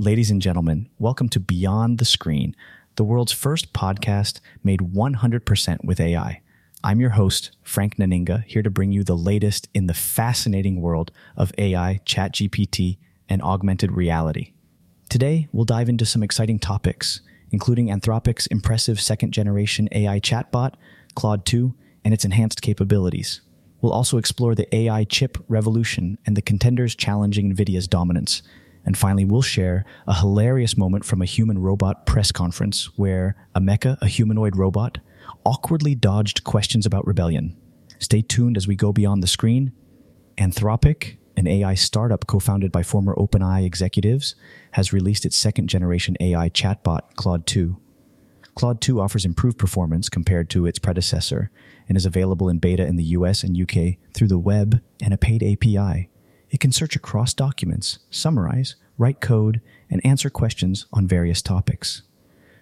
Ladies and gentlemen, welcome to Beyond the Screen, the world's first podcast made 100% with AI. I'm your host, Frank Naninga, here to bring you the latest in the fascinating world of AI, ChatGPT, and augmented reality. Today, we'll dive into some exciting topics, including Anthropic's impressive second generation AI chatbot, Claude 2, and its enhanced capabilities. We'll also explore the AI chip revolution and the contenders challenging NVIDIA's dominance. And finally, we'll share a hilarious moment from a human robot press conference where Ameca, a humanoid robot, awkwardly dodged questions about rebellion. Stay tuned as we go beyond the screen. Anthropic, an AI startup co founded by former OpenAI executives, has released its second generation AI chatbot, Claude 2. Claude 2 offers improved performance compared to its predecessor and is available in beta in the US and UK through the web and a paid API. It can search across documents, summarize, write code, and answer questions on various topics.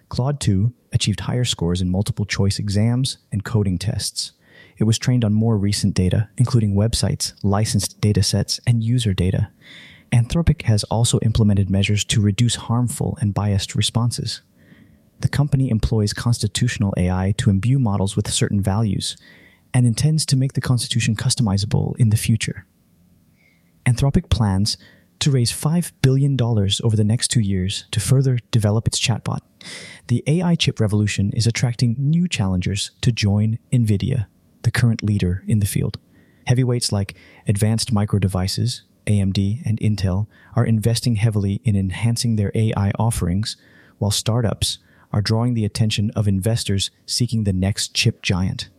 Claude 2 achieved higher scores in multiple choice exams and coding tests. It was trained on more recent data, including websites, licensed datasets, and user data. Anthropic has also implemented measures to reduce harmful and biased responses. The company employs constitutional AI to imbue models with certain values and intends to make the Constitution customizable in the future. Anthropic plans to raise $5 billion over the next two years to further develop its chatbot. The AI chip revolution is attracting new challengers to join NVIDIA, the current leader in the field. Heavyweights like Advanced Micro Devices, AMD, and Intel are investing heavily in enhancing their AI offerings, while startups are drawing the attention of investors seeking the next chip giant.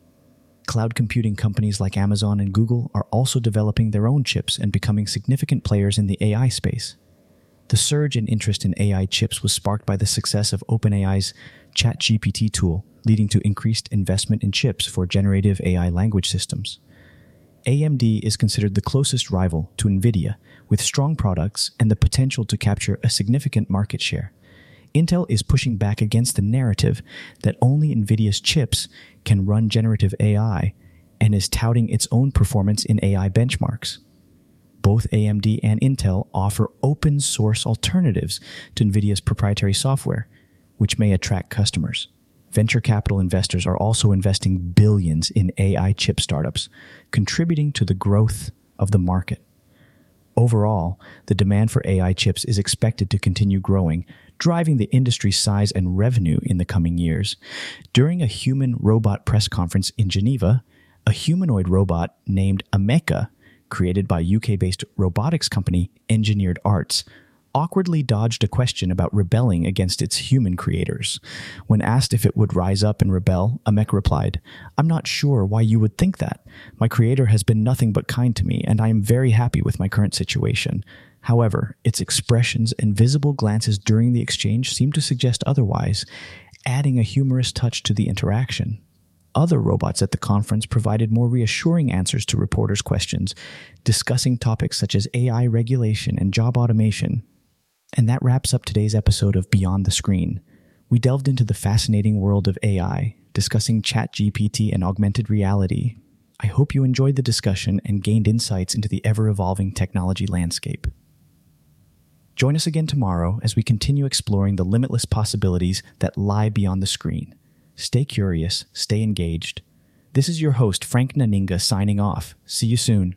Cloud computing companies like Amazon and Google are also developing their own chips and becoming significant players in the AI space. The surge in interest in AI chips was sparked by the success of OpenAI's ChatGPT tool, leading to increased investment in chips for generative AI language systems. AMD is considered the closest rival to NVIDIA, with strong products and the potential to capture a significant market share. Intel is pushing back against the narrative that only NVIDIA's chips can run generative AI and is touting its own performance in AI benchmarks. Both AMD and Intel offer open source alternatives to NVIDIA's proprietary software, which may attract customers. Venture capital investors are also investing billions in AI chip startups, contributing to the growth of the market. Overall, the demand for AI chips is expected to continue growing, driving the industry's size and revenue in the coming years. During a human robot press conference in Geneva, a humanoid robot named Ameca, created by UK based robotics company Engineered Arts, awkwardly dodged a question about rebelling against its human creators. When asked if it would rise up and rebel, Ameca replied, I'm not sure why you would think that. My creator has been nothing but kind to me, and I am very happy with my current situation. However, its expressions and visible glances during the exchange seem to suggest otherwise, adding a humorous touch to the interaction. Other robots at the conference provided more reassuring answers to reporters' questions, discussing topics such as AI regulation and job automation, and that wraps up today's episode of Beyond the Screen. We delved into the fascinating world of AI, discussing ChatGPT and augmented reality. I hope you enjoyed the discussion and gained insights into the ever evolving technology landscape. Join us again tomorrow as we continue exploring the limitless possibilities that lie beyond the screen. Stay curious, stay engaged. This is your host, Frank Naninga, signing off. See you soon.